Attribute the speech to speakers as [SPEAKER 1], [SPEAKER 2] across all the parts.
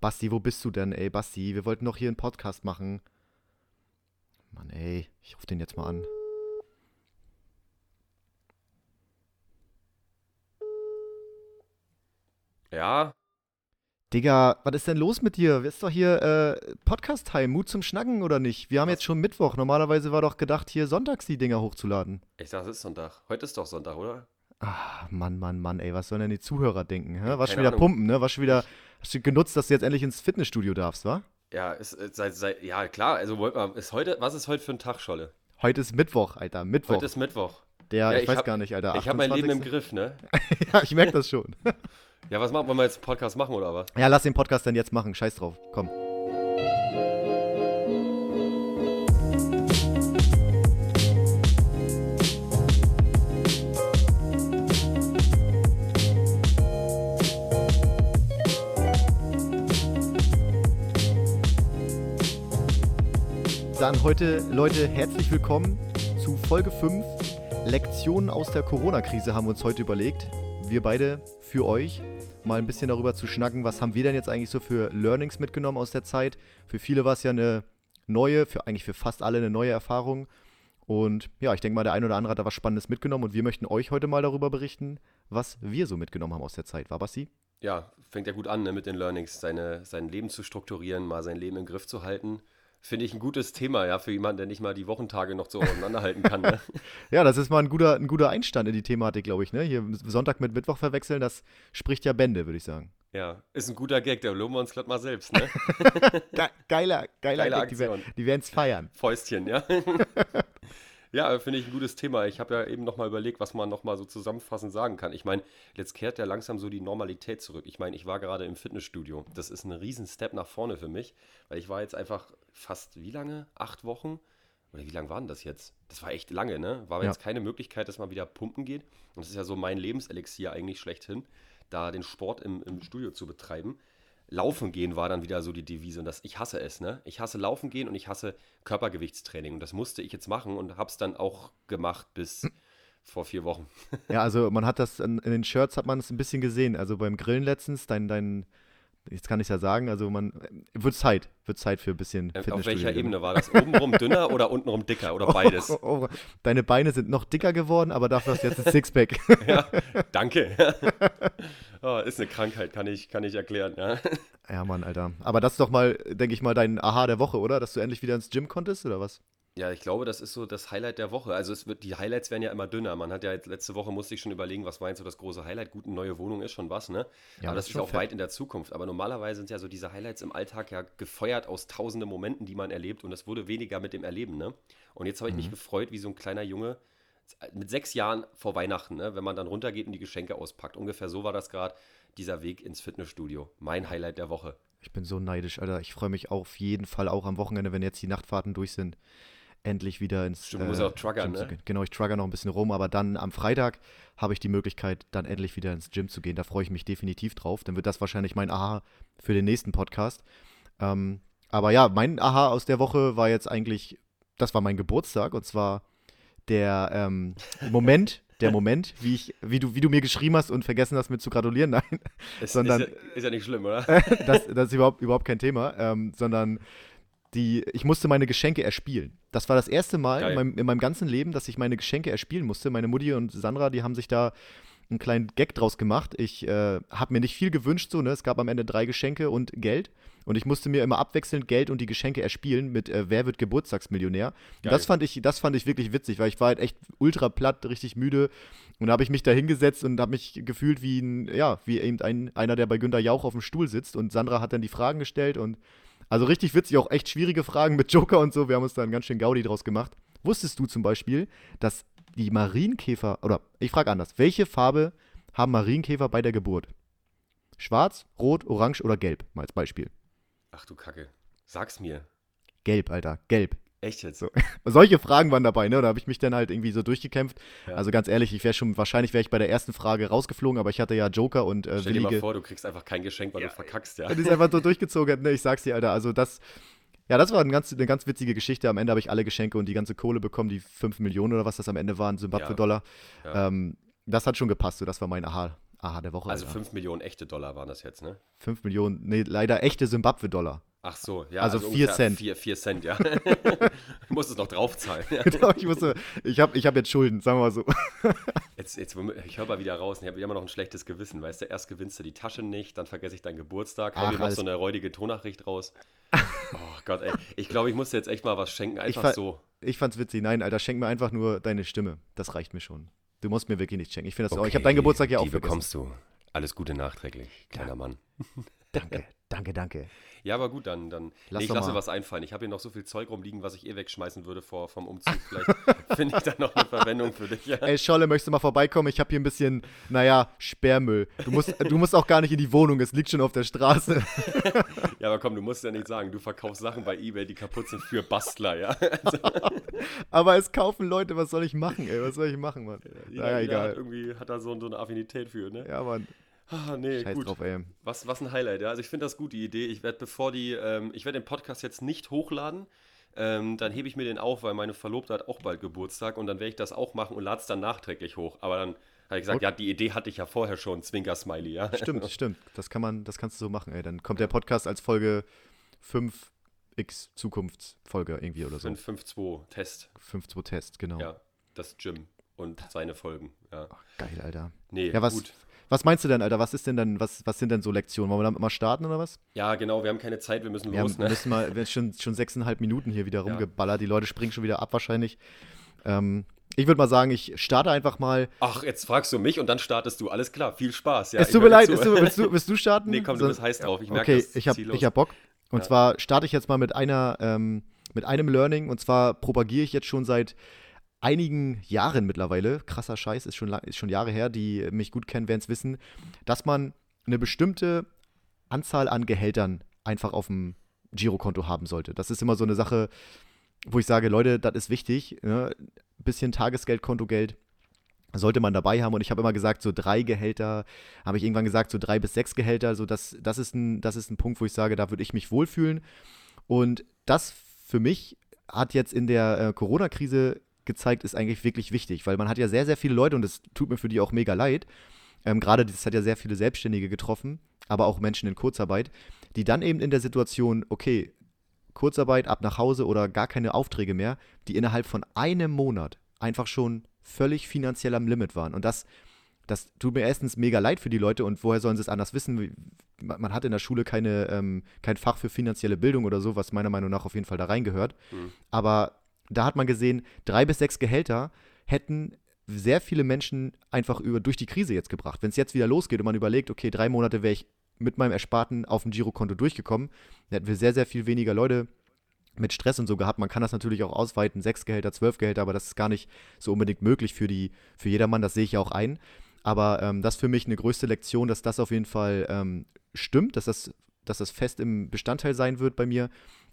[SPEAKER 1] Basti, wo bist du denn, ey, Basti? Wir wollten doch hier einen Podcast machen. Mann, ey, ich rufe den jetzt mal an.
[SPEAKER 2] Ja,
[SPEAKER 1] Digga, was ist denn los mit dir? Ist doch hier äh, Podcast-Time, Mut zum Schnacken oder nicht? Wir haben
[SPEAKER 2] Was?
[SPEAKER 1] jetzt schon Mittwoch. Normalerweise war doch gedacht, hier sonntags die Dinger hochzuladen.
[SPEAKER 2] ich sag, es ist Sonntag. Heute ist doch Sonntag, oder?
[SPEAKER 1] Ah, Mann, Mann, Mann, ey, was sollen denn die Zuhörer denken? Hä? Was schon wieder
[SPEAKER 2] Ahnung.
[SPEAKER 1] pumpen, ne? Was schon wieder hast du genutzt, dass du jetzt endlich ins Fitnessstudio darfst, wa?
[SPEAKER 2] Ja, ist, seit, seit, ja klar, also wollt mal, ist heute, was ist heute für ein Tag, Scholle?
[SPEAKER 1] Heute ist Mittwoch, Alter, Mittwoch.
[SPEAKER 2] Heute ist Mittwoch.
[SPEAKER 1] Der,
[SPEAKER 2] Ja,
[SPEAKER 1] ich,
[SPEAKER 2] ich
[SPEAKER 1] weiß
[SPEAKER 2] hab-
[SPEAKER 1] gar nicht, Alter.
[SPEAKER 2] Ich habe mein Leben im
[SPEAKER 1] 28..
[SPEAKER 2] Griff, ne?
[SPEAKER 1] ja, ich merke das schon.
[SPEAKER 2] Ja, was machen wir jetzt einen Podcast machen oder was?
[SPEAKER 1] ja, lass den Podcast dann jetzt machen. Scheiß drauf. Komm. Dann heute, Leute, herzlich willkommen zu Folge 5. Lektionen aus der Corona-Krise haben wir uns heute überlegt. Wir beide für euch mal ein bisschen darüber zu schnacken, was haben wir denn jetzt eigentlich so für Learnings mitgenommen aus der Zeit. Für viele war es ja eine neue, für eigentlich für fast alle eine neue Erfahrung. Und ja, ich denke mal, der ein oder andere hat da was Spannendes mitgenommen und wir möchten euch heute mal darüber berichten, was wir so mitgenommen haben aus der Zeit. War Basti?
[SPEAKER 2] Ja, fängt ja gut an, ne, mit den Learnings, seine, sein Leben zu strukturieren, mal sein Leben im Griff zu halten. Finde ich ein gutes Thema, ja, für jemanden, der nicht mal die Wochentage noch so auseinanderhalten kann. Ne?
[SPEAKER 1] Ja, das ist mal ein guter, ein guter Einstand in die Thematik, glaube ich. Ne? Hier Sonntag mit Mittwoch verwechseln, das spricht ja Bände, würde ich sagen.
[SPEAKER 2] Ja, ist ein guter Gag, da loben wir uns glatt mal selbst, ne?
[SPEAKER 1] Ge geiler, geiler,
[SPEAKER 2] Geile
[SPEAKER 1] Gag,
[SPEAKER 2] Aktion.
[SPEAKER 1] die werden es feiern.
[SPEAKER 2] Fäustchen, ja. ja, finde ich ein gutes Thema. Ich habe ja eben nochmal überlegt, was man nochmal so zusammenfassend sagen kann. Ich meine, jetzt kehrt ja langsam so die Normalität zurück. Ich meine, ich war gerade im Fitnessstudio. Das ist ein riesen Step nach vorne für mich, weil ich war jetzt einfach fast, wie lange? Acht Wochen? Oder wie lange war denn das jetzt? Das war echt lange, ne? War
[SPEAKER 1] Ja.
[SPEAKER 2] jetzt keine Möglichkeit, dass man wieder pumpen geht. Und das ist ja so mein Lebenselixier eigentlich schlechthin, da den Sport im, im Studio zu betreiben. Laufen gehen war dann wieder so die Devise und das, ich hasse es, ne? Ich hasse Laufen gehen und ich hasse Körpergewichtstraining und das musste ich jetzt machen und hab's dann auch gemacht bis vor vier Wochen.
[SPEAKER 1] Ja, also man hat das in, in den Shirts hat man es ein bisschen gesehen. Also beim Grillen letztens, dein, dein, jetzt kann ich ja sagen, also man wird Zeit, wird Zeit für ein bisschen
[SPEAKER 2] Äh, Auf welcher Ebene war das? Obenrum dünner oder untenrum dicker oder beides?
[SPEAKER 1] Oh, oh, oh. Deine Beine sind noch dicker geworden, aber dafür hast du jetzt ein Sixpack.
[SPEAKER 2] Ja, danke. oh, ist eine Krankheit, kann ich, kann ich erklären, ja.
[SPEAKER 1] ja, Mann, Alter. Aber das ist doch mal, denke ich mal, dein Aha der Woche, oder? Dass du endlich wieder ins Gym konntest, oder was?
[SPEAKER 2] Ja, ich glaube, das ist so das Highlight der Woche. Also es wird, die Highlights werden ja immer dünner. Man hat ja jetzt letzte Woche musste ich schon überlegen, was war jetzt so das große Highlight. Gut, eine neue Wohnung ist schon was, ne?
[SPEAKER 1] Ja,
[SPEAKER 2] Aber
[SPEAKER 1] das
[SPEAKER 2] das
[SPEAKER 1] ist
[SPEAKER 2] auch
[SPEAKER 1] fett.
[SPEAKER 2] weit in der Zukunft. Aber normalerweise sind ja so diese Highlights im Alltag ja gefeuert aus tausenden Momenten, die man erlebt. Und es wurde weniger mit dem Erleben, ne? Und jetzt habe ich mich gefreut, wie so ein kleiner Junge mit sechs Jahren vor Weihnachten, ne? wenn man dann runtergeht und die Geschenke auspackt. Ungefähr so war das gerade, dieser Weg ins Fitnessstudio. Mein Highlight der Woche.
[SPEAKER 1] Ich bin so neidisch, Alter. Ich freue mich auf jeden Fall auch am Wochenende, wenn jetzt die Nachtfahrten durch sind, endlich wieder ins äh,
[SPEAKER 2] Stimmt, du musst auch truckern,
[SPEAKER 1] Gym zu
[SPEAKER 2] ne?
[SPEAKER 1] gehen. Genau, ich trugger noch ein bisschen rum, aber dann am Freitag habe ich die Möglichkeit, dann endlich wieder ins Gym zu gehen. Da freue ich mich definitiv drauf. Dann wird das wahrscheinlich mein Aha für den nächsten Podcast. Ähm, aber ja, mein Aha aus der Woche war jetzt eigentlich, das war mein Geburtstag und zwar der ähm, Moment, der Moment, wie ich, wie du, wie du mir geschrieben hast und vergessen hast, mir zu gratulieren. Nein,
[SPEAKER 2] Ist,
[SPEAKER 1] Sondern-
[SPEAKER 2] ist, ja, ist ja nicht schlimm, oder?
[SPEAKER 1] das, das ist überhaupt, überhaupt kein Thema, ähm, sondern die, ich musste meine Geschenke erspielen. Das war das erste Mal in meinem, in meinem ganzen Leben, dass ich meine Geschenke erspielen musste. Meine Mutti und Sandra, die haben sich da einen kleinen Gag draus gemacht. Ich äh, habe mir nicht viel gewünscht, so, ne? Es gab am Ende drei Geschenke und Geld. Und ich musste mir immer abwechselnd Geld und die Geschenke erspielen mit äh, Wer wird Geburtstagsmillionär.
[SPEAKER 2] Geil.
[SPEAKER 1] das fand, ich, das fand ich wirklich witzig, weil ich war halt echt ultra platt, richtig müde. Und da habe ich mich da hingesetzt und habe mich gefühlt wie ein, ja, wie eben ein, einer, der bei Günter Jauch auf dem Stuhl sitzt. Und Sandra hat dann die Fragen gestellt und also richtig witzig, auch echt schwierige Fragen mit Joker und so. Wir haben uns da einen ganz schön Gaudi draus gemacht. Wusstest du zum Beispiel, dass die Marienkäfer, oder ich frage anders, welche Farbe haben Marienkäfer bei der Geburt? Schwarz, rot, orange oder gelb? Mal als Beispiel.
[SPEAKER 2] Ach du Kacke. Sag's mir.
[SPEAKER 1] Gelb, Alter, gelb.
[SPEAKER 2] Echt jetzt?
[SPEAKER 1] So. Solche Fragen waren dabei, ne? Da habe ich mich dann halt irgendwie so durchgekämpft.
[SPEAKER 2] Ja.
[SPEAKER 1] Also ganz ehrlich, ich wäre schon, wahrscheinlich wäre ich bei der ersten Frage rausgeflogen, aber ich hatte ja Joker und äh,
[SPEAKER 2] Stell dir mal vor, du kriegst einfach kein Geschenk, weil du verkackst, ja.
[SPEAKER 1] Und ist einfach so durchgezogen. Ne, ich sag's dir, Alter. Also das, ja, das war eine ganz, eine ganz witzige Geschichte. Am Ende habe ich alle Geschenke und die ganze Kohle bekommen, die 5 Millionen oder was das am Ende waren, Zimbabwe-Dollar.
[SPEAKER 2] Ja.
[SPEAKER 1] Ähm, das hat schon gepasst. So, das war mein Aha, Aha, der Woche.
[SPEAKER 2] Also 5 Millionen echte Dollar waren das jetzt, ne?
[SPEAKER 1] 5 Millionen, nee, leider echte Simbabwe-Dollar.
[SPEAKER 2] Ach so, ja.
[SPEAKER 1] Also 4 Cent.
[SPEAKER 2] 4, 4 Cent, ja. du musst es noch draufzahlen. Ja.
[SPEAKER 1] Genau, ich musste, ich habe ich hab jetzt Schulden, sagen wir mal so.
[SPEAKER 2] Jetzt, jetzt, ich höre mal wieder raus, ich habe immer noch ein schlechtes Gewissen, weißt du, erst gewinnst du die Tasche nicht, dann vergesse ich deinen Geburtstag, hau dir noch so eine räudige Tonachricht raus. Oh Gott, ey. Ich glaube, ich muss jetzt echt mal was schenken, einfach
[SPEAKER 1] ver-
[SPEAKER 2] so.
[SPEAKER 1] Ich fand's witzig. Nein, Alter, schenk mir einfach nur deine Stimme. Das reicht mir schon. Du musst mir wirklich nichts schenken. Ich finde das auch. Ich habe deinen Geburtstag ja auch
[SPEAKER 2] Die
[SPEAKER 1] vergessen.
[SPEAKER 2] bekommst du. Alles Gute nachträglich, kleiner Mann.
[SPEAKER 1] Danke, danke, danke.
[SPEAKER 2] Ja, aber gut, dann, dann
[SPEAKER 1] Lass
[SPEAKER 2] nee, ich lasse
[SPEAKER 1] mal.
[SPEAKER 2] was einfallen. Ich habe hier noch so viel Zeug rumliegen, was ich eh wegschmeißen würde vor, vom Umzug. Vielleicht finde ich da noch eine Verwendung für dich. Ja.
[SPEAKER 1] Ey, Scholle, möchtest du mal vorbeikommen? Ich habe hier ein bisschen, naja, Sperrmüll. Du musst, du musst auch gar nicht in die Wohnung, es liegt schon auf der Straße.
[SPEAKER 2] ja, aber komm, du musst ja nicht sagen, du verkaufst Sachen bei Ebay, die kaputt sind für Bastler, ja. Also,
[SPEAKER 1] Aber es kaufen Leute, was soll ich machen, ey? Was soll ich machen, Mann?
[SPEAKER 2] jeder,
[SPEAKER 1] Naja,
[SPEAKER 2] jeder Hat
[SPEAKER 1] egal.
[SPEAKER 2] irgendwie hat da so, so eine Affinität für, ne?
[SPEAKER 1] Ja, Mann.
[SPEAKER 2] Ah, nee,
[SPEAKER 1] Scheiß
[SPEAKER 2] gut.
[SPEAKER 1] drauf, ey.
[SPEAKER 2] Was, was ein Highlight, ja. Also ich finde das gut, die Idee. Ich werde, bevor die, ähm, ich werde den Podcast jetzt nicht hochladen. Ähm, dann hebe ich mir den auf, weil meine Verlobte hat auch bald Geburtstag und dann werde ich das auch machen und lade es dann nachträglich hoch. Aber dann habe ich gesagt,
[SPEAKER 1] Okay.
[SPEAKER 2] ja, die Idee hatte ich ja vorher schon, Zwinker-Smiley, ja.
[SPEAKER 1] Stimmt, stimmt. Das kann man, das kannst du so machen, ey. Dann kommt der Podcast als Folge 5x Zukunftsfolge irgendwie oder so.
[SPEAKER 2] 552 Test,
[SPEAKER 1] 5-2 Test, genau.
[SPEAKER 2] ja. Das Jim und seine Folgen, ja.
[SPEAKER 1] Geil, Alter.
[SPEAKER 2] Nee,
[SPEAKER 1] Ja, was,
[SPEAKER 2] gut.
[SPEAKER 1] Was meinst du denn, Alter? Was ist denn dann, was, was sind denn so Lektionen? Wollen wir damit mal starten oder was?
[SPEAKER 2] Ja, genau, wir haben keine Zeit, wir müssen
[SPEAKER 1] Wir haben,
[SPEAKER 2] los, ne?
[SPEAKER 1] müssen mal, wir haben schon, schon sechseinhalb Minuten hier wieder rumgeballert. Die Leute springen schon wieder ab wahrscheinlich. Ähm, ich würde mal sagen, ich starte einfach mal.
[SPEAKER 2] Ach, jetzt fragst du mich und dann startest du. Alles klar, viel Spaß. Ja,
[SPEAKER 1] es tut mir leid,
[SPEAKER 2] zu.
[SPEAKER 1] tut, willst, du, willst du starten?
[SPEAKER 2] Nee, komm, du bist heiß drauf. Ich merke
[SPEAKER 1] okay, ich habe hab Bock. Und
[SPEAKER 2] Ja.
[SPEAKER 1] zwar starte ich jetzt mal mit einer, ähm, mit einem Learning. Und zwar propagiere ich jetzt schon seit einigen Jahren mittlerweile, krasser Scheiß, ist schon, ist schon Jahre her, die mich gut kennen, werden es wissen, dass man eine bestimmte Anzahl an Gehältern einfach auf dem Girokonto haben sollte. Das ist immer so eine Sache, wo ich sage, Leute, das ist wichtig. Ne? Bisschen Tagesgeld, Kontogeld sollte man dabei haben. Und ich habe immer gesagt, so drei Gehälter, habe ich irgendwann gesagt, so drei bis sechs Gehälter, so das, das, ist ein, das ist ein Punkt, wo ich sage, da würde ich mich wohlfühlen. Und das für mich hat jetzt in der äh, Corona-Krise gezeigt, ist eigentlich wirklich wichtig, weil man hat ja sehr, sehr viele Leute und es tut mir für die auch mega leid. Ähm, Gerade das hat ja sehr viele Selbstständige getroffen, aber auch Menschen in Kurzarbeit, die dann eben in der Situation, okay, Kurzarbeit, ab nach Hause oder gar keine Aufträge mehr, die innerhalb von einem Monat einfach schon völlig finanziell am Limit waren. Und das, das tut mir erstens mega leid für die Leute und woher sollen sie es anders wissen? Man hat in der Schule keine, ähm, kein Fach für finanzielle Bildung oder so, was meiner Meinung nach auf jeden Fall da reingehört.
[SPEAKER 2] Mhm.
[SPEAKER 1] Aber da hat man gesehen, drei bis sechs Gehälter hätten sehr viele Menschen einfach über, durch die Krise jetzt gebracht. Wenn es jetzt wieder losgeht und man überlegt, okay, drei Monate wäre ich mit meinem Ersparten auf dem Girokonto durchgekommen, dann hätten wir sehr, sehr viel weniger Leute mit Stress und so gehabt. Man kann das natürlich auch ausweiten, sechs Gehälter, zwölf Gehälter, aber das ist gar nicht so unbedingt möglich für, die, für jedermann, das sehe ich ja auch ein. Aber ähm, das ist für mich eine größte Lektion, dass das auf jeden Fall ähm, stimmt, dass das, dass das fest im Bestandteil sein wird bei mir,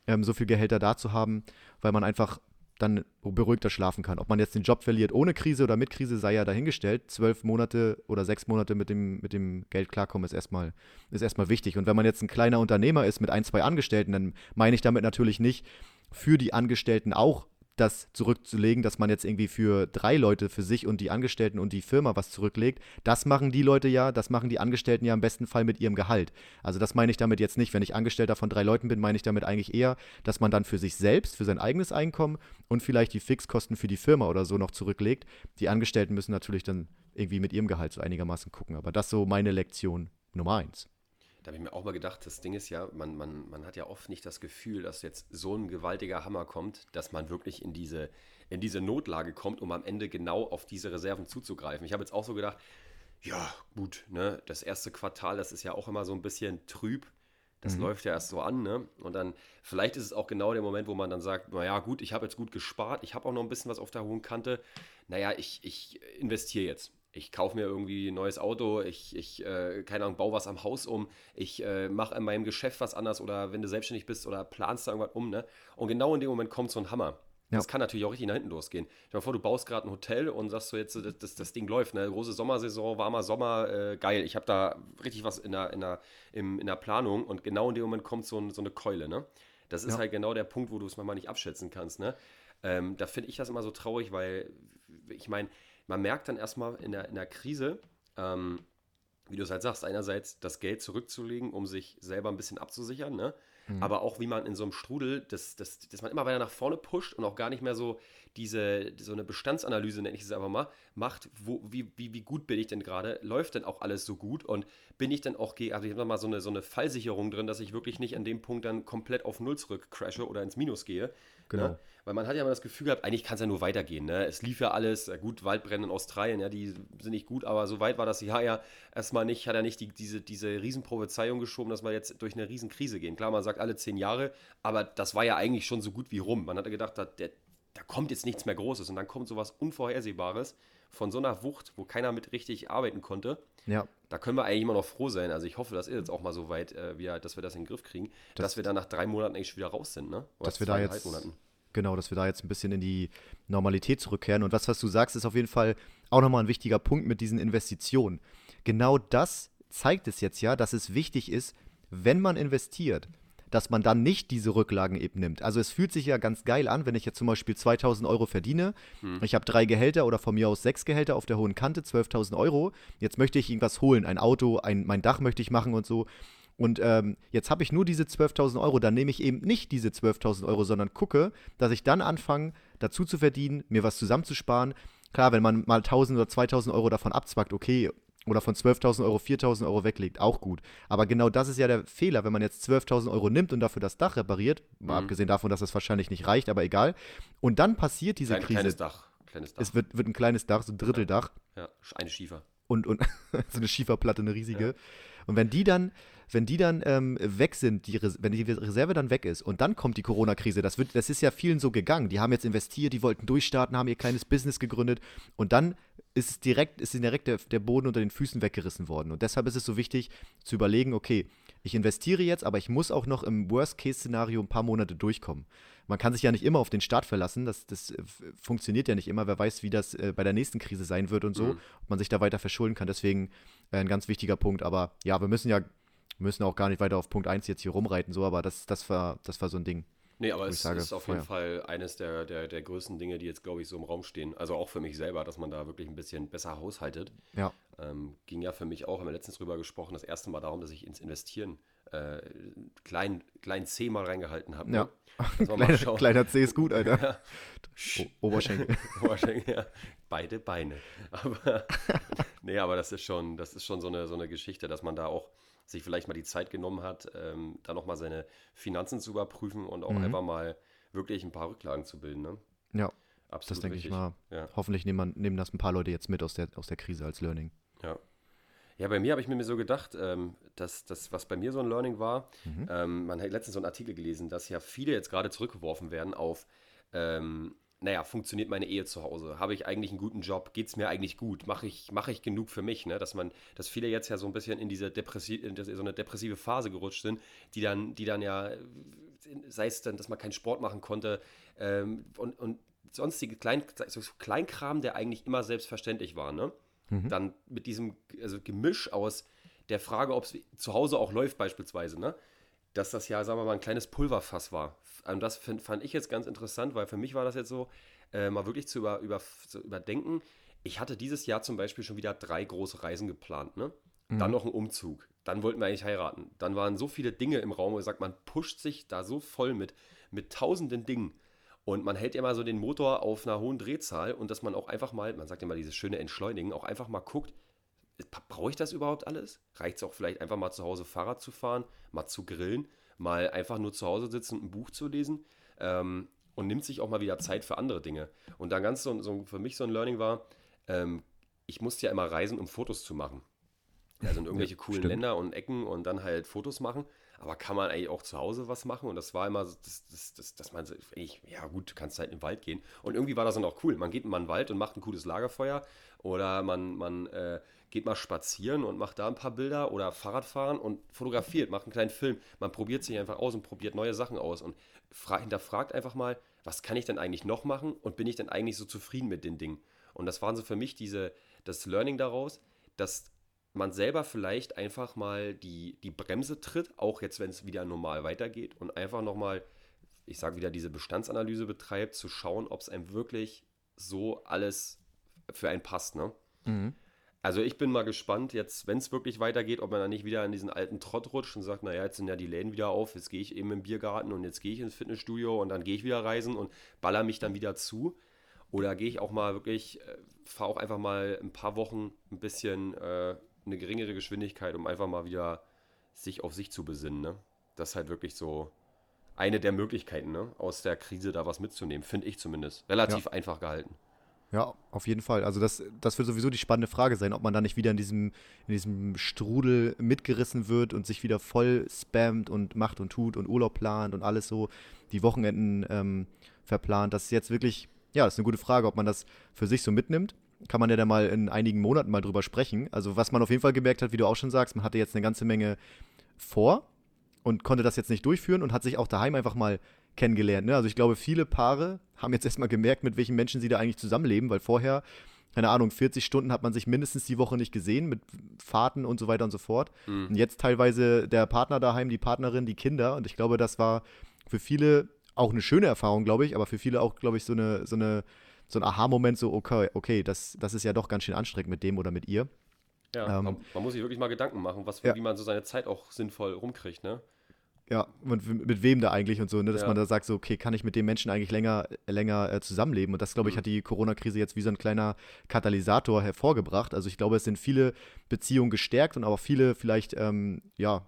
[SPEAKER 1] ähm, so viel Gehälter da zu haben, weil man einfach dann beruhigter schlafen kann. Ob man jetzt den Job verliert ohne Krise oder mit Krise, sei ja dahingestellt. Zwölf Monate oder sechs Monate mit dem, mit dem Geld klarkommen ist erstmal, ist erstmal wichtig. Und wenn man jetzt ein kleiner Unternehmer ist mit ein, zwei Angestellten, dann meine ich damit natürlich nicht für die Angestellten auch das zurückzulegen, dass man jetzt irgendwie für drei Leute, für sich und die Angestellten und die Firma was zurücklegt. Das machen die Leute ja, das machen die Angestellten ja im besten Fall mit ihrem Gehalt. Also das meine ich damit jetzt nicht, wenn ich Angestellter von drei Leuten bin, meine ich damit eigentlich eher, dass man dann für sich selbst, für sein eigenes Einkommen und vielleicht die Fixkosten für die Firma oder so noch zurücklegt. Die Angestellten müssen natürlich dann irgendwie mit ihrem Gehalt so einigermaßen gucken. Aber das so meine Lektion Nummer eins.
[SPEAKER 2] Da habe ich mir auch mal gedacht, das Ding ist ja, man, man, man hat ja oft nicht das Gefühl, dass jetzt so ein gewaltiger Hammer kommt, dass man wirklich in diese, in diese Notlage kommt, um am Ende genau auf diese Reserven zuzugreifen. Ich habe jetzt auch so gedacht, ja, gut, ne, das erste Quartal, das ist ja auch immer so ein bisschen trüb. Das läuft ja erst so an, ne? Und dann, vielleicht ist es auch genau der Moment, wo man dann sagt, naja, gut, ich habe jetzt gut gespart, ich habe auch noch ein bisschen was auf der hohen Kante. Naja, ich, ich investiere jetzt. Ich kaufe mir irgendwie ein neues Auto, ich, ich äh, keine Ahnung, baue was am Haus um, ich äh, mache in meinem Geschäft was anders oder wenn du selbstständig bist oder planst da irgendwas um, ne? Und genau in dem Moment kommt so ein Hammer.
[SPEAKER 1] Ja.
[SPEAKER 2] Das kann natürlich auch richtig nach hinten losgehen. Stell dir vor, du baust gerade ein Hotel und sagst so jetzt, das, das, das Ding läuft, ne? Große Sommersaison, warmer Sommer, äh, geil. Ich habe da richtig was in der, in, der, im, in der Planung und genau in dem Moment kommt so, ein, so eine Keule, ne? Das ist
[SPEAKER 1] Ja.
[SPEAKER 2] halt genau der Punkt, wo du es manchmal nicht abschätzen kannst, ne? Ähm, da finde ich das immer so traurig, weil ich meine, man merkt dann erstmal in der, in der Krise, ähm, wie du es halt sagst, einerseits das Geld zurückzulegen, um sich selber ein bisschen abzusichern, ne? Mhm. Aber auch wie man in so einem Strudel, dass, dass, dass man immer weiter nach vorne pusht und auch gar nicht mehr so diese, so eine Bestandsanalyse, nenne ich es einfach mal, macht, wo, wie, wie, wie gut bin ich denn gerade, läuft denn auch alles so gut und bin ich denn auch, also ich habe mal so eine, so eine Fallsicherung drin, dass ich wirklich nicht an dem Punkt dann komplett auf Null zurück crashe oder ins Minus gehe. Genau. Ne? Weil man hat ja immer das Gefühl gehabt, eigentlich kann es ja nur weitergehen. Ne? Es lief ja alles, gut, Waldbrennen in Australien, ja, die sind nicht gut, aber so weit war das Jahr ja erstmal nicht, hat er nicht die, diese, diese Riesenprophezeiung geschoben, dass wir jetzt durch eine Riesenkrise gehen. Klar, man sagt alle zehn Jahre, aber das war ja eigentlich schon so gut wie rum. Man hatte gedacht, der, da kommt jetzt nichts mehr Großes und dann kommt sowas Unvorhersehbares von so einer Wucht, wo keiner mit richtig arbeiten konnte. Ja. Da können wir eigentlich immer noch froh sein. Also ich hoffe, das ist jetzt auch mal so weit, äh, wir, dass wir das in den Griff kriegen, das dass wir da nach drei Monaten eigentlich wieder raus sind, ne?
[SPEAKER 1] Oder dass wir da jetzt, Monaten. Genau, dass wir da jetzt ein bisschen in die Normalität zurückkehren. Und was, was du sagst, ist auf jeden Fall auch nochmal ein wichtiger Punkt mit diesen Investitionen. Genau das zeigt es jetzt ja, dass es wichtig ist, wenn man investiert, dass man dann nicht diese Rücklagen eben nimmt. Also es fühlt sich ja ganz geil an, wenn ich jetzt zum Beispiel 2000 Euro verdiene, hm. ich habe drei Gehälter oder von mir aus sechs Gehälter auf der hohen Kante, 12.000 Euro, jetzt möchte ich irgendwas holen, ein Auto, ein, mein Dach möchte ich machen und so. Und ähm, jetzt habe ich nur diese 12.000 Euro, dann nehme ich eben nicht diese 12.000 Euro, sondern gucke, dass ich dann anfange, dazu zu verdienen, mir was zusammenzusparen. Klar, wenn man mal 1.000 oder 2.000 Euro davon abzwackt, okay, oder von 12.000 Euro 4.000 Euro weglegt, auch gut. Aber genau das ist ja der Fehler, wenn man jetzt 12.000 Euro nimmt und dafür das Dach repariert, mhm. mal abgesehen davon, dass das wahrscheinlich nicht reicht, aber egal. Und dann passiert diese Kleine, Krise.
[SPEAKER 2] Kleines Dach. Kleines
[SPEAKER 1] Dach. Es wird, wird ein kleines Dach, so ein Dritteldach.
[SPEAKER 2] Ja, eine Schiefer.
[SPEAKER 1] Und, und so eine Schieferplatte, eine riesige. Ja. Und wenn die dann, wenn die dann ähm, weg sind, die wenn die Reserve dann weg ist und dann kommt die Corona-Krise, das, das ist ja vielen so gegangen. Die haben jetzt investiert, die wollten durchstarten, haben ihr kleines Business gegründet und dann ist direkt, ist direkt der, der Boden unter den Füßen weggerissen worden. Und deshalb ist es so wichtig zu überlegen, okay, ich investiere jetzt, aber ich muss auch noch im Worst-Case-Szenario ein paar Monate durchkommen. Man kann sich ja nicht immer auf den Start verlassen, das, das äh, funktioniert ja nicht immer. Wer weiß, wie das äh, bei der nächsten Krise sein wird und so, mhm. ob man sich da weiter verschulden kann. Deswegen äh, ein ganz wichtiger Punkt. Aber ja, wir müssen ja müssen auch gar nicht weiter auf Punkt 1 jetzt hier rumreiten, so, aber das, das, war, das war so ein Ding.
[SPEAKER 2] Nee, aber es sage, ist auf jeden ja. Fall eines der, der, der größten Dinge, die jetzt, glaube ich, so im Raum stehen. Also auch für mich selber, dass man da wirklich ein bisschen besser haushaltet. Ja. Ähm, ging ja für mich auch, haben wir letztens drüber gesprochen, das erste Mal darum, dass ich ins Investieren äh, klein, klein C mal reingehalten habe.
[SPEAKER 1] Ne? Ja. Kleiner, kleiner C ist gut, Alter. Ja.
[SPEAKER 2] Oberschenkel. Oberschenkel, ja. Beide Beine. Aber, nee, aber das ist schon, das ist schon so eine, so eine Geschichte, dass man da auch sich vielleicht mal die Zeit genommen hat, ähm, da nochmal seine Finanzen zu überprüfen und auch mhm. einfach mal wirklich ein paar Rücklagen zu bilden. Ne?
[SPEAKER 1] Ja, Absolut das denke ich mal. Ja. Hoffentlich nehmen, man, nehmen das ein paar Leute jetzt mit aus der, aus der Krise als Learning.
[SPEAKER 2] Ja. Ja, bei mir habe ich mir so gedacht, ähm, dass das, was bei mir so ein Learning war, mhm. ähm, man hat letztens so einen Artikel gelesen, dass ja viele jetzt gerade zurückgeworfen werden auf ähm, naja, funktioniert meine Ehe zu Hause? Habe ich eigentlich einen guten Job? Geht es mir eigentlich gut? Mache ich, mach ich genug für mich? Ne? Dass man, dass viele jetzt ja so ein bisschen in diese Depressi in so eine depressive Phase gerutscht sind, die dann, die dann ja, sei es dann, dass man keinen Sport machen konnte ähm, und, und sonstige Klein, so Kleinkram, der eigentlich immer selbstverständlich war, ne? Mhm. Dann mit diesem also Gemisch aus der Frage, ob es zu Hause auch läuft, beispielsweise, ne? Dass das ja, sagen wir mal, ein kleines Pulverfass war. Und das find, fand ich jetzt ganz interessant, weil für mich war das jetzt so, äh, mal wirklich zu, über, über, zu überdenken. Ich hatte dieses Jahr zum Beispiel schon wieder drei große Reisen geplant, ne? Mhm. Dann noch ein Umzug. Dann wollten wir eigentlich heiraten. Dann waren so viele Dinge im Raum, wo ich sage, man pusht sich da so voll mit, mit tausenden Dingen. Und man hält immer so den Motor auf einer hohen Drehzahl und dass man auch einfach mal, man sagt immer dieses schöne Entschleunigen, auch einfach mal guckt, brauche ich das überhaupt alles? Reicht es auch vielleicht einfach mal zu Hause Fahrrad zu fahren, mal zu grillen, mal einfach nur zu Hause sitzen und ein Buch zu lesen ähm, und nimmt sich auch mal wieder Zeit für andere Dinge. Und dann ganz so, so für mich so ein Learning war, ähm, ich musste ja immer reisen, um Fotos zu machen. Also in irgendwelche coolen Stimmt. Länder und Ecken und dann halt Fotos machen. Aber kann man eigentlich auch zu Hause was machen? Und das war immer, so, das, das, das, dass man, ich, ja gut, du kannst halt in den Wald gehen. Und irgendwie war das dann auch cool. Man geht mal in den Wald und macht ein cooles Lagerfeuer. Oder man, man äh, geht mal spazieren und macht da ein paar Bilder oder Fahrradfahren und fotografiert, macht einen kleinen Film. Man probiert sich einfach aus und probiert neue Sachen aus und hinterfragt einfach mal, was kann ich denn eigentlich noch machen und bin ich denn eigentlich so zufrieden mit den Dingen? Und das waren so für mich diese, das Learning daraus, dass man selber vielleicht einfach mal die, die Bremse tritt, auch jetzt, wenn es wieder normal weitergeht und einfach nochmal, ich sage wieder, diese Bestandsanalyse betreibt, zu schauen, ob es einem wirklich so alles für einen passt. Ne? Mhm. Also ich bin mal gespannt, jetzt, wenn es wirklich weitergeht, ob man dann nicht wieder in diesen alten Trott rutscht und sagt, naja, jetzt sind ja die Läden wieder auf, jetzt gehe ich eben im Biergarten und jetzt gehe ich ins Fitnessstudio und dann gehe ich wieder reisen und baller mich dann wieder zu. Oder gehe ich auch mal wirklich, äh, fahre auch einfach mal ein paar Wochen ein bisschen äh, eine geringere Geschwindigkeit, um einfach mal wieder sich auf sich zu besinnen. Ne? Das ist halt wirklich so eine der Möglichkeiten, ne? aus der Krise da was mitzunehmen, finde ich zumindest. Relativ ja. einfach gehalten.
[SPEAKER 1] Ja, auf jeden Fall. Also das, das wird sowieso die spannende Frage sein, ob man da nicht wieder in diesem, in diesem Strudel mitgerissen wird und sich wieder voll spammt und macht und tut und Urlaub plant und alles so, die Wochenenden ähm, verplant. Das ist jetzt wirklich, ja, das ist eine gute Frage, ob man das für sich so mitnimmt. Kann man ja dann mal in einigen Monaten mal drüber sprechen. Also was man auf jeden Fall gemerkt hat, wie du auch schon sagst, man hatte jetzt eine ganze Menge vor und konnte das jetzt nicht durchführen und hat sich auch daheim einfach mal kennengelernt. Ne? Also ich glaube, viele Paare haben jetzt erstmal gemerkt, mit welchen Menschen sie da eigentlich zusammenleben, weil vorher, keine Ahnung, 40 Stunden hat man sich mindestens die Woche nicht gesehen mit Fahrten und so weiter und so fort. Mhm. Und jetzt teilweise der Partner daheim, die Partnerin, die Kinder. Und ich glaube, das war für viele auch eine schöne Erfahrung, glaube ich, aber für viele auch, glaube ich, so eine, so eine, so ein Aha-Moment, so, okay, okay, das, das ist ja doch ganz schön anstrengend mit dem oder mit ihr.
[SPEAKER 2] Ja, ähm, man, man, muss sich wirklich mal Gedanken machen, was, ja. wie man so seine Zeit auch sinnvoll rumkriegt, ne?
[SPEAKER 1] Ja, und mit wem da eigentlich und so, ne? dass ja. man da sagt, so, okay, kann ich mit dem Menschen eigentlich länger, länger äh, zusammenleben? Und das, glaube ich, mhm. hat die Corona-Krise jetzt wie so ein kleiner Katalysator hervorgebracht. Also ich glaube, es sind viele Beziehungen gestärkt und aber viele vielleicht, ähm, ja,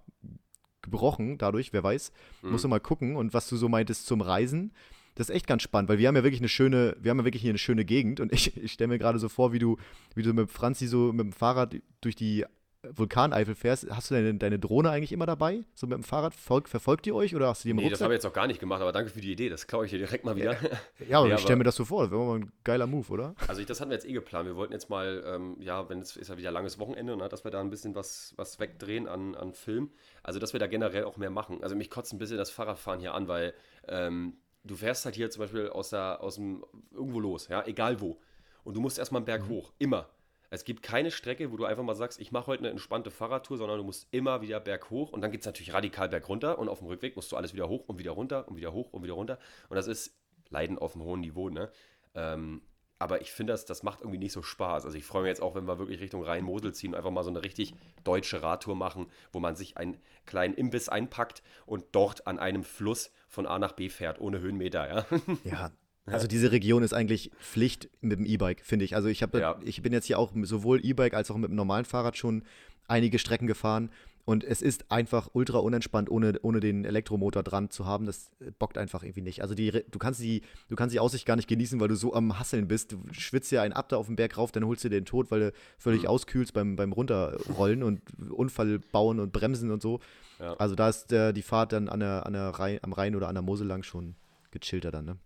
[SPEAKER 1] gebrochen dadurch, wer weiß. Mhm. Musst du mal gucken. Und was du so meintest zum Reisen, das ist echt ganz spannend, weil wir haben ja wirklich eine schöne, wir haben ja wirklich hier eine schöne Gegend und ich, ich stelle mir gerade so vor, wie du, wie du mit Franzi so mit dem Fahrrad durch die Vulkaneifel fährst, hast du deine, deine Drohne eigentlich immer dabei? So mit dem Fahrrad? Verfolgt, verfolgt ihr euch oder hast du die
[SPEAKER 2] im Nee, Rucksack? das habe ich jetzt noch gar nicht gemacht, aber danke für die Idee. Das klaue ich dir direkt mal wieder.
[SPEAKER 1] Ja, ja aber nee, ich stelle mir das so vor. Das wäre mal ein geiler Move, oder?
[SPEAKER 2] Also, ich, das hatten wir jetzt eh geplant. Wir wollten jetzt mal, ähm, ja, wenn es ist ja wieder langes Wochenende, ne, dass wir da ein bisschen was, was wegdrehen an, an Film. Also, dass wir da generell auch mehr machen. Also, mich kotzt ein bisschen das Fahrradfahren hier an, weil ähm, du fährst halt hier zum Beispiel aus, der, aus dem, irgendwo los, ja, egal wo. Und du musst erstmal einen Berg mhm. hoch. Immer. Es gibt keine Strecke, wo du einfach mal sagst, ich mache heute eine entspannte Fahrradtour, sondern du musst immer wieder berghoch und dann geht es natürlich radikal bergunter und auf dem Rückweg musst du alles wieder hoch und wieder runter und wieder hoch und wieder runter. Und das ist Leiden auf einem hohen Niveau, ne? Ähm, aber ich finde, das, das macht irgendwie nicht so Spaß. Also ich freue mich jetzt auch, wenn wir wirklich Richtung Rhein-Mosel ziehen und einfach mal so eine richtig deutsche Radtour machen, wo man sich einen kleinen Imbiss einpackt und dort an einem Fluss von A nach B fährt, ohne Höhenmeter, ja.
[SPEAKER 1] Ja, also diese Region ist eigentlich Pflicht mit dem E-Bike, finde ich. Also ich habe, ja. ich bin jetzt hier auch sowohl E-Bike als auch mit dem normalen Fahrrad schon einige Strecken gefahren und es ist einfach ultra unentspannt, ohne, ohne den Elektromotor dran zu haben. Das bockt einfach irgendwie nicht. Also die, du kannst die, du kannst die Aussicht gar nicht genießen, weil du so am Hasseln bist. Du schwitzt ja einen ab da auf den Berg rauf, dann holst du den Tod, weil du völlig mhm. auskühlst beim, beim Runterrollen und Unfall bauen und bremsen und so. Ja. Also da ist der, die Fahrt dann an der, an der Rhein, am Rhein oder an der Mosel lang schon gechillter dann, ne?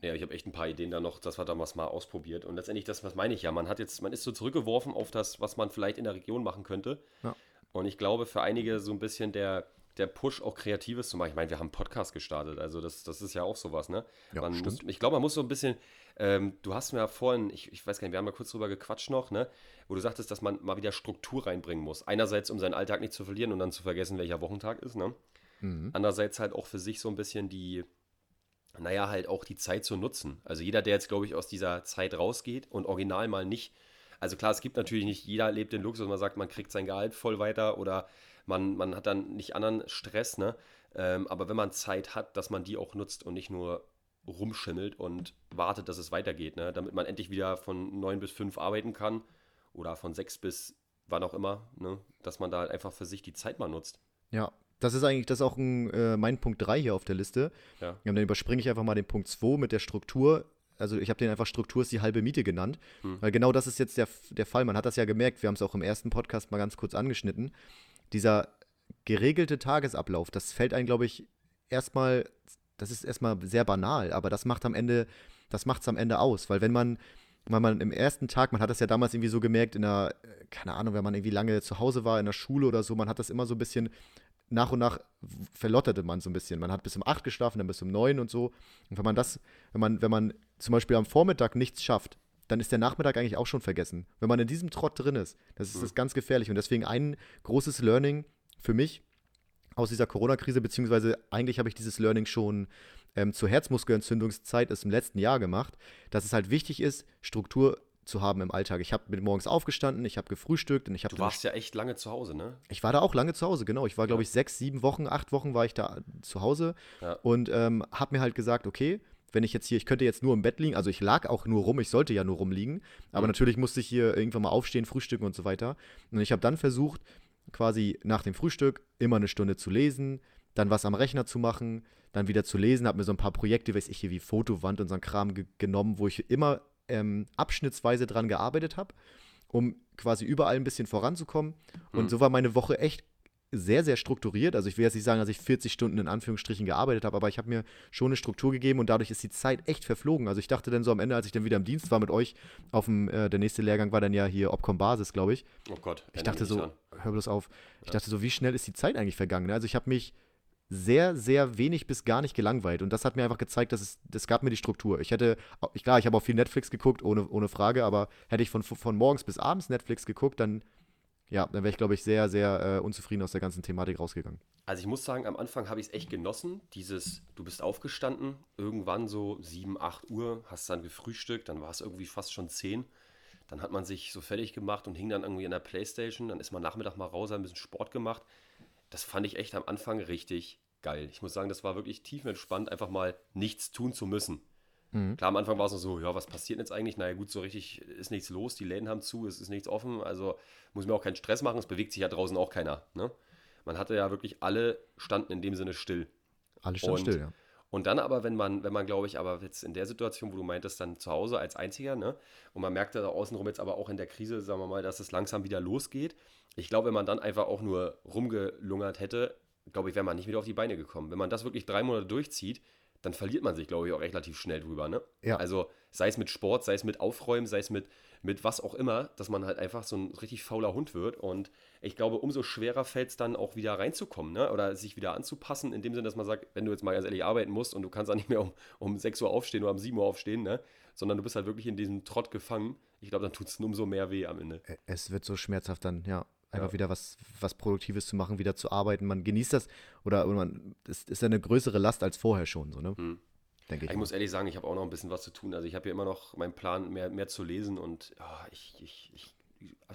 [SPEAKER 2] Ja, ich habe echt ein paar Ideen da noch, dass wir damals mal ausprobiert. Und letztendlich, das, was meine ich ja, man hat jetzt, man ist so zurückgeworfen auf das, was man vielleicht in der Region machen könnte. Ja. Und ich glaube, für einige so ein bisschen der, der Push auch Kreatives zu machen. Ich meine, wir haben einen Podcast gestartet, also das, das ist ja auch sowas, ne? Ja, muss, ich glaube, man muss so ein bisschen, ähm, du hast mir ja vorhin, ich, ich weiß gar nicht, wir haben ja kurz drüber gequatscht noch, ne? Wo du sagtest, dass man mal wieder Struktur reinbringen muss. Einerseits, um seinen Alltag nicht zu verlieren und dann zu vergessen, welcher Wochentag ist, ne? Mhm. Andererseits halt auch für sich so ein bisschen die, naja, halt auch die Zeit zu nutzen. Also jeder, der jetzt, glaube ich, aus dieser Zeit rausgeht und original mal nicht, also klar, es gibt natürlich nicht, jeder lebt den Luxus, man sagt, man kriegt sein Gehalt voll weiter oder man, man hat dann nicht anderen Stress, ne? Ähm, aber wenn man Zeit hat, dass man die auch nutzt und nicht nur rumschimmelt und wartet, dass es weitergeht, ne? Damit man endlich wieder von neun bis fünf arbeiten kann oder von sechs bis wann auch immer, ne? Dass man da halt einfach für sich die Zeit mal nutzt.
[SPEAKER 1] Ja, das ist eigentlich, das ist auch ein, äh, mein Punkt 3 hier auf der Liste. Ja. Und dann überspringe ich einfach mal den Punkt 2 mit der Struktur. Also ich habe den einfach Struktur ist die halbe Miete genannt. Hm. Weil genau das ist jetzt der, der Fall. Man hat das ja gemerkt, wir haben es auch im ersten Podcast mal ganz kurz angeschnitten. Dieser geregelte Tagesablauf, das fällt einem, glaube ich, erstmal, das ist erstmal sehr banal, aber das macht am Ende, das macht es am Ende aus. Weil wenn man weil man im ersten Tag, man hat das ja damals irgendwie so gemerkt, in der, keine Ahnung, wenn man irgendwie lange zu Hause war, in der Schule oder so, man hat das immer so ein bisschen nach und nach verlotterte man so ein bisschen. Man hat bis um 8 geschlafen, dann bis um 9 und so. Und wenn man das, wenn man, wenn man zum Beispiel am Vormittag nichts schafft, dann ist der Nachmittag eigentlich auch schon vergessen. Wenn man in diesem Trott drin ist, das ist mhm. das ganz gefährlich. Und deswegen ein großes Learning für mich aus dieser Corona-Krise, beziehungsweise eigentlich habe ich dieses Learning schon ähm, zur Herzmuskelentzündungszeit ist im letzten Jahr gemacht, dass es halt wichtig ist, Struktur zu haben im Alltag. Ich habe morgens aufgestanden, ich habe gefrühstückt und ich habe.
[SPEAKER 2] Du warst ja echt lange zu Hause, ne?
[SPEAKER 1] Ich war da auch lange zu Hause, genau. Ich war, glaube ich, sechs, sieben Wochen, acht Wochen war ich da zu Hause
[SPEAKER 2] Ja.
[SPEAKER 1] und ähm, habe mir halt gesagt, okay, wenn ich jetzt hier, ich könnte jetzt nur im Bett liegen, also ich lag auch nur rum, ich sollte ja nur rumliegen, aber
[SPEAKER 2] Mhm.
[SPEAKER 1] natürlich musste ich hier irgendwann mal aufstehen, frühstücken und so weiter. Und ich habe dann versucht, quasi nach dem Frühstück immer eine Stunde zu lesen, dann was am Rechner zu machen, dann wieder zu lesen, habe mir so ein paar Projekte, weiß ich hier wie Fotowand und so ein Kram ge genommen, wo ich immer ähm, abschnittsweise dran gearbeitet habe, um quasi überall ein bisschen voranzukommen. Und
[SPEAKER 2] Mhm.
[SPEAKER 1] so war meine Woche echt sehr, sehr strukturiert. Also ich will jetzt nicht sagen, dass ich 40 Stunden in Anführungsstrichen gearbeitet habe, aber ich habe mir schon eine Struktur gegeben und dadurch ist die Zeit echt verflogen. Also ich dachte dann so am Ende, als ich dann wieder im Dienst war mit euch, auf dem, äh, der nächste Lehrgang war dann ja hier Opcom Basis, glaube ich.
[SPEAKER 2] Oh Gott.
[SPEAKER 1] Ich dachte so,
[SPEAKER 2] an.
[SPEAKER 1] hör bloß auf, ich dachte so, wie schnell ist die Zeit eigentlich vergangen? ne? Also ich habe mich sehr, sehr wenig bis gar nicht gelangweilt. Und das hat mir einfach gezeigt, dass es, das gab mir die Struktur. Ich hätte, ich, klar, ich habe auch viel Netflix geguckt, ohne, ohne Frage, aber hätte ich von, von morgens bis abends Netflix geguckt, dann, ja, dann wäre ich, glaube ich, sehr, sehr äh, unzufrieden aus der ganzen Thematik rausgegangen.
[SPEAKER 2] Also ich muss sagen, am Anfang habe ich es echt genossen. Dieses, du bist aufgestanden, irgendwann so 7, 8 Uhr, hast dann gefrühstückt, dann war es irgendwie fast schon 10. Dann hat man sich so fertig gemacht und hing dann irgendwie an der Playstation. Dann ist man Nachmittag mal raus, hat ein bisschen Sport gemacht. Das fand ich echt am Anfang richtig geil. Ich muss sagen, das war wirklich tiefenentspannt, einfach mal nichts tun zu müssen.
[SPEAKER 1] Mhm.
[SPEAKER 2] Klar, am Anfang war es noch so, ja, was passiert denn jetzt eigentlich? Naja, gut, so richtig ist nichts los, die Läden haben zu, es ist nichts offen, also muss mir auch keinen Stress machen, es bewegt sich ja draußen auch keiner. Ne? Man hatte ja wirklich alle standen in dem Sinne still.
[SPEAKER 1] Alles stand
[SPEAKER 2] Und-
[SPEAKER 1] still, ja.
[SPEAKER 2] Und dann aber, wenn man, wenn man, glaube ich, aber jetzt in der Situation, wo du meintest, dann zu Hause als Einziger, ne? Und man merkte da außenrum jetzt aber auch in der Krise, sagen wir mal, dass es langsam wieder losgeht. Ich glaube, wenn man dann einfach auch nur rumgelungert hätte, glaube ich, wäre man nicht wieder auf die Beine gekommen. Wenn man das wirklich drei Monate durchzieht, dann verliert man sich, glaube ich, auch relativ schnell drüber, ne?
[SPEAKER 1] Ja.
[SPEAKER 2] Also sei es mit Sport, sei es mit Aufräumen, sei es mit, mit was auch immer, dass man halt einfach so ein richtig fauler Hund wird. Und ich glaube, umso schwerer fällt es dann auch wieder reinzukommen, ne? Oder sich wieder anzupassen, in dem Sinne, dass man sagt, wenn du jetzt mal ganz ehrlich arbeiten musst und du kannst dann nicht mehr um, um 6 Uhr aufstehen oder um 7 Uhr aufstehen, ne? Sondern du bist halt wirklich in diesem Trott gefangen. Ich glaube, dann tut es umso mehr weh am Ende.
[SPEAKER 1] Ä- Es wird so schmerzhaft dann, ja. Einfach
[SPEAKER 2] Ja.
[SPEAKER 1] wieder was, was Produktives zu machen, wieder zu arbeiten. Man genießt das oder, oder man, das ist ja eine größere Last als vorher schon, so, ne?
[SPEAKER 2] Hm.
[SPEAKER 1] Denke ich.
[SPEAKER 2] Ich
[SPEAKER 1] mal.
[SPEAKER 2] muss ehrlich sagen, ich habe auch noch ein bisschen was zu tun. Also ich habe ja immer noch meinen Plan, mehr, mehr zu lesen und ah, ich, ich, ich,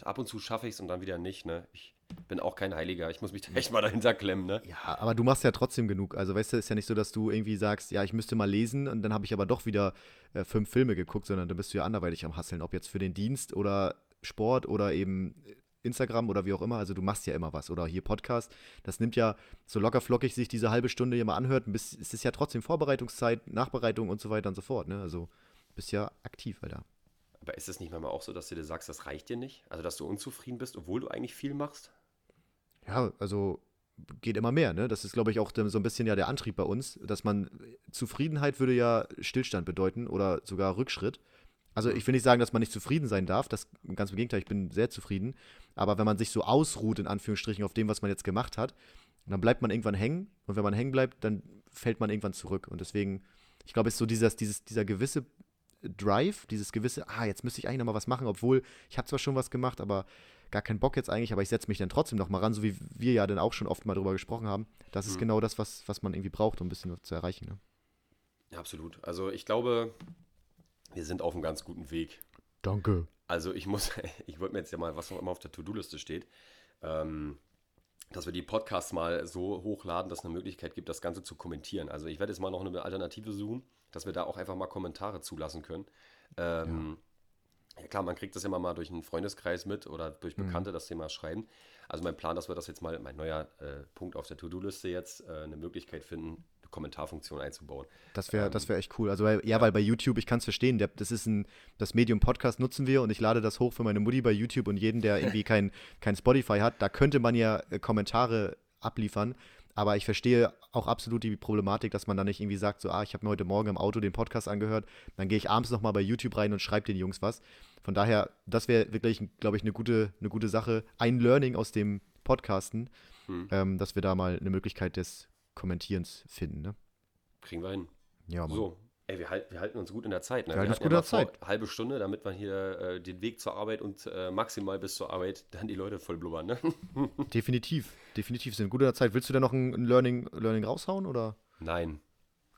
[SPEAKER 2] ab und zu schaffe ich es und dann wieder nicht. Ne? Ich bin auch kein Heiliger. Ich muss mich echt mal dahinter klemmen. Ne?
[SPEAKER 1] Ja, aber du machst ja trotzdem genug. Also, weißt du, ist ja nicht so, dass du irgendwie sagst, ja, ich müsste mal lesen und dann habe ich aber doch wieder äh, fünf Filme geguckt, sondern dann bist du ja anderweitig am Hasseln, ob jetzt für den Dienst oder Sport oder eben Instagram oder wie auch immer. Also, du machst ja immer was. Oder hier Podcast. Das nimmt ja so locker flockig sich diese halbe Stunde hier mal anhört. Bis, es ist ja trotzdem Vorbereitungszeit, Nachbereitung und so weiter und so fort. Ne? Also, bist ja aktiv, Alter.
[SPEAKER 2] Aber ist es nicht manchmal auch so, dass du dir sagst, das reicht dir nicht? Also dass du unzufrieden bist, obwohl du eigentlich viel machst?
[SPEAKER 1] Ja, also geht immer mehr, ne? Das ist, glaube ich, auch so ein bisschen ja der Antrieb bei uns, dass man Zufriedenheit würde ja Stillstand bedeuten oder sogar Rückschritt. Also ich will nicht sagen, dass man nicht zufrieden sein darf, das ganz im Gegenteil, ich bin sehr zufrieden. Aber wenn man sich so ausruht, in Anführungsstrichen, auf dem, was man jetzt gemacht hat, dann bleibt man irgendwann hängen. Und wenn man hängen bleibt, dann fällt man irgendwann zurück. Und deswegen, ich glaube, es ist so dieses, dieses, dieser gewisse Drive, dieses gewisse, ah, jetzt müsste ich eigentlich noch mal was machen, obwohl ich habe zwar schon was gemacht, aber gar keinen Bock jetzt eigentlich, aber ich setze mich dann trotzdem noch mal ran, so wie wir ja dann auch schon oft mal drüber gesprochen haben. Das ist
[SPEAKER 2] Mhm.
[SPEAKER 1] genau das, was, was man irgendwie braucht, um ein bisschen was zu erreichen. Ne?
[SPEAKER 2] Ja, absolut. Also ich glaube, wir sind auf einem ganz guten Weg.
[SPEAKER 1] Danke.
[SPEAKER 2] Also ich muss, ich wollte mir jetzt ja mal, was noch immer auf der To-Do-Liste steht, ähm, dass wir die Podcasts mal so hochladen, dass es eine Möglichkeit gibt, das Ganze zu kommentieren. Also ich werde jetzt mal noch eine Alternative suchen, dass wir da auch einfach mal Kommentare zulassen können. Ähm, ja. klar, man kriegt das immer mal durch einen Freundeskreis mit oder durch
[SPEAKER 1] Mhm.
[SPEAKER 2] Bekannte, das Thema schreiben. Also mein Plan, dass wir das jetzt mal, mein neuer äh, Punkt auf der To-Do-Liste jetzt, äh, eine Möglichkeit finden, Kommentarfunktion einzubauen.
[SPEAKER 1] Das wäre
[SPEAKER 2] Ähm,
[SPEAKER 1] das wär echt cool. Also, weil, ja, weil bei YouTube, ich kann es verstehen, der, das ist ein, das Medium Podcast nutzen wir und ich lade das hoch für meine Mutti bei YouTube und jeden, der irgendwie kein, kein Spotify hat, da könnte man ja äh, Kommentare abliefern. Aber ich verstehe auch absolut die Problematik, dass man dann nicht irgendwie sagt, so, ah, ich habe mir heute Morgen im Auto den Podcast angehört, dann gehe ich abends nochmal bei YouTube rein und schreibe den Jungs was. Von daher, das wäre wirklich, glaube ich, eine gute, eine gute Sache. Ein Learning aus dem Podcasten,
[SPEAKER 2] Hm.
[SPEAKER 1] ähm, dass wir da mal eine Möglichkeit des Kommentierens finden. Ne?
[SPEAKER 2] Kriegen wir hin.
[SPEAKER 1] Ja, Mann.
[SPEAKER 2] So, ey, wir, halt, wir halten uns gut in der Zeit. Ne?
[SPEAKER 1] Wir halten uns gut in der Zeit.
[SPEAKER 2] Halbe Stunde, damit man hier äh, den Weg zur Arbeit und äh, maximal bis zur Arbeit dann die Leute voll blubbern. Ne?
[SPEAKER 1] Definitiv, definitiv sind gut in der Zeit. Willst du da noch ein, ein Learning, Learning raushauen oder
[SPEAKER 2] Nein.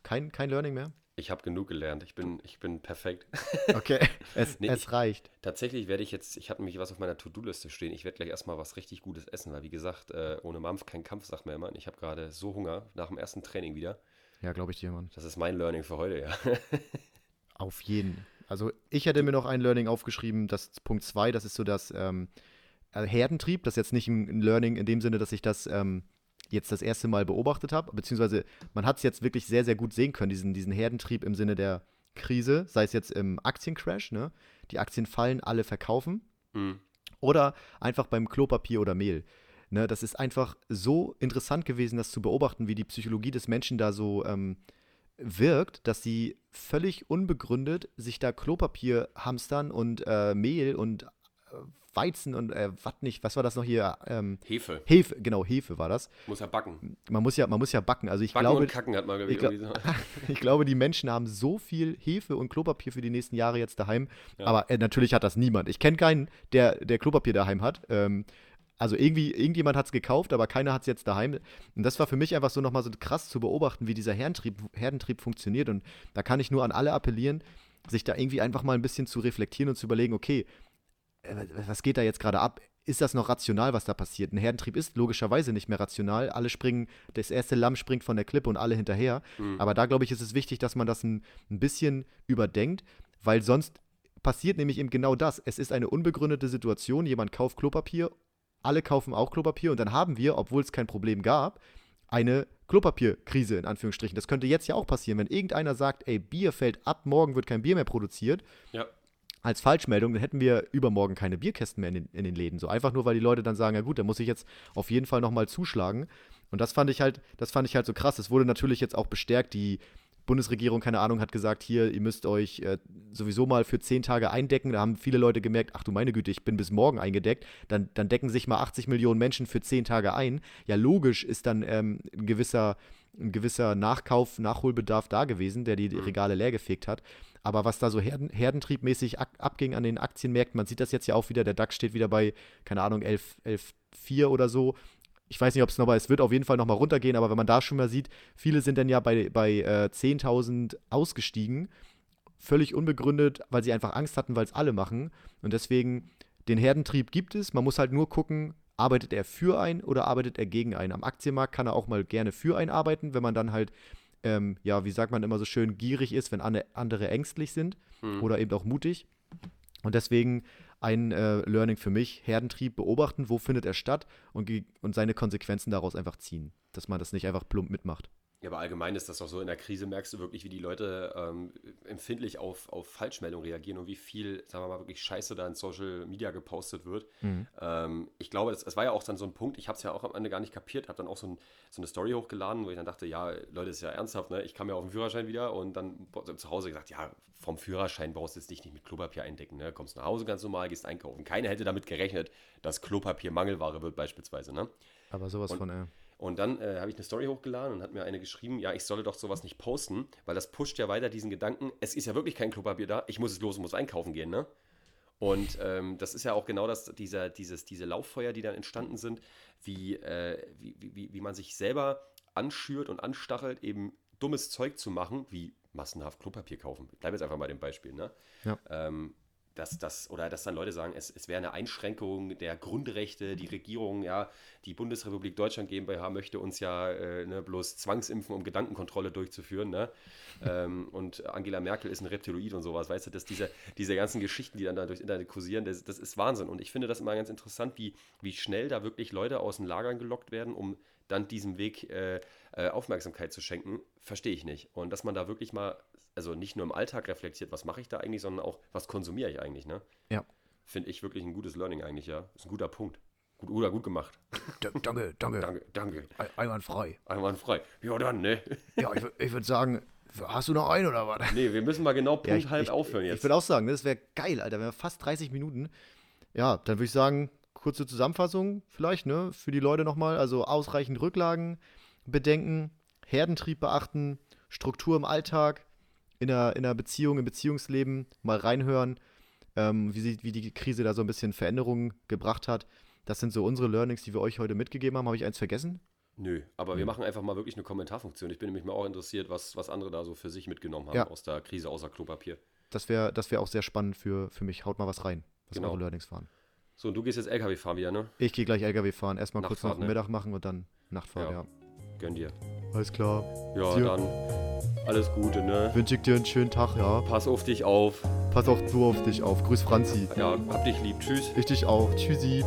[SPEAKER 1] kein, kein Learning mehr?
[SPEAKER 2] Ich habe genug gelernt. Ich bin, ich bin perfekt.
[SPEAKER 1] Okay, es,
[SPEAKER 2] Nee,
[SPEAKER 1] es
[SPEAKER 2] ich-
[SPEAKER 1] reicht.
[SPEAKER 2] Tatsächlich werde ich jetzt, ich habe nämlich was auf meiner To-Do-Liste stehen. Ich werde gleich erstmal was richtig Gutes essen, weil wie gesagt, äh, ohne Mampf kein Kampf, sagt mir immer. Ich habe gerade so Hunger nach dem ersten Training wieder.
[SPEAKER 1] Ja, glaube ich dir, Mann.
[SPEAKER 2] Das ist mein Learning für heute, ja.
[SPEAKER 1] Auf jeden. Also ich hätte mir noch ein Learning aufgeschrieben, das Punkt 2, das ist so das ähm, äh, Herdentrieb. Das ist jetzt nicht ein, ein Learning in dem Sinne, dass ich das ähm, jetzt das erste Mal beobachtet habe, beziehungsweise man hat es jetzt wirklich sehr, sehr gut sehen können, diesen, diesen Herdentrieb im Sinne der Krise, sei es jetzt im Aktiencrash, ne? Die Aktien fallen, alle verkaufen.
[SPEAKER 2] Hm.
[SPEAKER 1] Oder einfach beim Klopapier oder Mehl. Ne, das ist einfach so interessant gewesen, das zu beobachten, wie die Psychologie des Menschen da so ähm, wirkt, dass sie völlig unbegründet sich da Klopapier hamstern und äh, Mehl und Weizen und äh, was nicht, was war das noch hier? Ähm,
[SPEAKER 2] Hefe.
[SPEAKER 1] Hefe, genau, Hefe war das.
[SPEAKER 2] Muss ja backen.
[SPEAKER 1] Man muss ja, man muss ja backen. Also ich
[SPEAKER 2] Backen
[SPEAKER 1] glaube,
[SPEAKER 2] und kacken hat man ich,
[SPEAKER 1] glaub- ich glaube, die Menschen haben so viel Hefe und Klopapier für die nächsten Jahre jetzt daheim.
[SPEAKER 2] Ja.
[SPEAKER 1] Aber äh, natürlich hat das niemand. Ich kenne keinen, der, der Klopapier daheim hat. Ähm, also irgendwie, irgendjemand hat es gekauft, aber keiner hat es jetzt daheim. Und das war für mich einfach so nochmal so krass zu beobachten, wie dieser Herdentrieb, Herdentrieb funktioniert. Und da kann ich nur an alle appellieren, sich da irgendwie einfach mal ein bisschen zu reflektieren und zu überlegen, okay, was geht da jetzt gerade ab? Ist das noch rational, was da passiert? Ein Herdentrieb ist logischerweise nicht mehr rational. Alle springen, das erste Lamm springt von der Klippe und alle hinterher.
[SPEAKER 2] Hm.
[SPEAKER 1] Aber da, glaube ich, ist es wichtig, dass man das ein, ein bisschen überdenkt, weil sonst passiert nämlich eben genau das. Es ist eine unbegründete Situation. Jemand kauft Klopapier, alle kaufen auch Klopapier und dann haben wir, obwohl es kein Problem gab, eine Klopapierkrise in Anführungsstrichen. Das könnte jetzt ja auch passieren, wenn irgendeiner sagt, ey, Bier fällt ab, morgen wird kein Bier mehr produziert,
[SPEAKER 2] Ja.
[SPEAKER 1] Als Falschmeldung, dann hätten wir übermorgen keine Bierkästen mehr in den, in den Läden. So einfach nur, weil die Leute dann sagen, ja gut, da muss ich jetzt auf jeden Fall nochmal zuschlagen. Und das fand ich halt, das fand ich halt so krass. Es wurde natürlich jetzt auch bestärkt, die Bundesregierung, keine Ahnung, hat gesagt, hier, ihr müsst euch äh, sowieso mal für zehn Tage eindecken. Da haben viele Leute gemerkt, ach du meine Güte, ich bin bis morgen eingedeckt. Dann, dann decken sich mal 80 Millionen Menschen für zehn Tage ein. Ja, logisch ist dann ähm, ein gewisser, ein gewisser Nachkauf, Nachholbedarf da gewesen, der die
[SPEAKER 2] Mhm.
[SPEAKER 1] Regale leergefegt hat. Aber was da so Herden, herdentriebmäßig abging an den Aktienmärkten, man sieht das jetzt ja auch wieder, der DAX steht wieder bei, keine Ahnung, 11, 11,4 oder so. Ich weiß nicht, ob es nochmal, es wird auf jeden Fall nochmal runtergehen, aber wenn man da schon mal sieht, viele sind dann ja bei, bei äh, 10.000 ausgestiegen, völlig unbegründet, weil sie einfach Angst hatten, weil es alle machen. Und deswegen, den Herdentrieb gibt es, man muss halt nur gucken, arbeitet er für einen oder arbeitet er gegen einen. Am Aktienmarkt kann er auch mal gerne für einen arbeiten, wenn man dann halt, ähm, ja, wie sagt man immer so schön, gierig ist, wenn ande- andere ängstlich sind
[SPEAKER 2] Hm.
[SPEAKER 1] oder eben auch mutig. Und deswegen ein äh, Learning für mich, Herdentrieb beobachten, wo findet er statt und, und seine Konsequenzen daraus einfach ziehen. Dass man das nicht einfach plump mitmacht.
[SPEAKER 2] Ja, aber allgemein ist das doch so, in der Krise merkst du wirklich, wie die Leute ähm, empfindlich auf, auf Falschmeldungen reagieren und wie viel, sagen wir mal, wirklich Scheiße da in Social Media gepostet wird. Ähm, ich glaube, es, war ja auch dann so ein Punkt, ich habe es ja auch am Ende gar nicht kapiert, habe dann auch so, ein, so eine Story hochgeladen, wo ich dann dachte, ja, Leute, ist ja ernsthaft, ne? Ich kam ja auf den Führerschein wieder und dann zu Hause gesagt, ja, vom Führerschein brauchst du jetzt dich nicht mit Klopapier eindecken, ne? Kommst nach Hause ganz normal, gehst einkaufen. Keiner hätte damit gerechnet, dass Klopapier Mangelware wird beispielsweise, ne?
[SPEAKER 1] Aber sowas
[SPEAKER 2] Und-
[SPEAKER 1] von, äh,
[SPEAKER 2] Und dann äh, habe ich eine Story hochgeladen und hat mir eine geschrieben, ja, ich solle doch sowas nicht posten, weil das pusht ja weiter diesen Gedanken, es ist ja wirklich kein Klopapier da, ich muss es los und muss einkaufen gehen, ne? Und ähm, das ist ja auch genau das, dieser, dieses, diese Lauffeuer, die dann entstanden sind, wie, äh, wie, wie, wie man sich selber anschürt und anstachelt, eben dummes Zeug zu machen, wie massenhaft Klopapier kaufen. Ich bleibe jetzt einfach mal dem Beispiel, ne?
[SPEAKER 1] Ja.
[SPEAKER 2] Ähm, dass das, oder dass dann Leute sagen, es, es wäre eine Einschränkung der Grundrechte, die Regierung, ja, die Bundesrepublik Deutschland GmbH möchte uns ja äh, ne, bloß zwangsimpfen, um Gedankenkontrolle durchzuführen, ne? ähm, und Angela Merkel ist ein Reptiloid und sowas, weißt du, dass diese, diese ganzen Geschichten, die dann da durchs Internet kursieren, das, das ist Wahnsinn. Und ich finde das immer ganz interessant, wie, wie schnell da wirklich Leute aus den Lagern gelockt werden, um dann diesem Weg äh, äh, Aufmerksamkeit zu schenken, verstehe ich nicht. Und dass man da wirklich mal, also nicht nur im Alltag reflektiert, was mache ich da eigentlich, sondern auch, was konsumiere ich eigentlich, ne?
[SPEAKER 1] ja.
[SPEAKER 2] Finde ich wirklich ein gutes Learning eigentlich, ja. Ist ein guter Punkt. Gut, oder gut gemacht.
[SPEAKER 1] Danke, danke.
[SPEAKER 2] Danke, danke.
[SPEAKER 1] Einwandfrei.
[SPEAKER 2] Einwandfrei. Ja, dann, ne?
[SPEAKER 1] Ja, ich, ich würde sagen, hast du noch einen oder was?
[SPEAKER 2] Nee, wir müssen mal genau Punkt
[SPEAKER 1] Ja, ich,
[SPEAKER 2] halt
[SPEAKER 1] ich,
[SPEAKER 2] aufhören
[SPEAKER 1] Ich
[SPEAKER 2] jetzt.
[SPEAKER 1] würde auch sagen, das wäre geil, Alter. Wir fast 30 Minuten. Ja, dann würde ich sagen, kurze Zusammenfassung vielleicht, ne? Für die Leute nochmal. Also ausreichend Rücklagen bedenken, Herdentrieb beachten, Struktur im Alltag, in der, in der Beziehung, im Beziehungsleben mal reinhören, ähm, wie, sie, wie die Krise da so ein bisschen Veränderungen gebracht hat. Das sind so unsere Learnings, die wir euch heute mitgegeben haben. Habe ich eins vergessen?
[SPEAKER 2] Nö, aber wir
[SPEAKER 1] Hm.
[SPEAKER 2] machen einfach mal wirklich eine Kommentarfunktion. Ich bin nämlich mal auch interessiert, was, was andere da so für sich mitgenommen haben
[SPEAKER 1] Ja.
[SPEAKER 2] aus der Krise, außer Klopapier.
[SPEAKER 1] Das wäre das wär auch sehr spannend für, für mich. Haut mal was rein, was
[SPEAKER 2] Genau.
[SPEAKER 1] eure Learnings waren.
[SPEAKER 2] So, und du gehst jetzt LKW fahren wieder, ne?
[SPEAKER 1] Ich gehe gleich LKW fahren. Erstmal kurz noch
[SPEAKER 2] ne?
[SPEAKER 1] Mittag machen und dann Nachtfahrt,
[SPEAKER 2] Ja.
[SPEAKER 1] ja.
[SPEAKER 2] Gönn dir.
[SPEAKER 1] Alles klar.
[SPEAKER 2] Ja, dann alles Gute, ne?
[SPEAKER 1] Wünsche ich dir einen schönen Tag, ja.
[SPEAKER 2] Pass auf dich auf.
[SPEAKER 1] Pass auch du auf dich auf. Grüß Franzi.
[SPEAKER 2] Ja, hab dich lieb. Tschüss.
[SPEAKER 1] Ich dich auch. Tschüssi.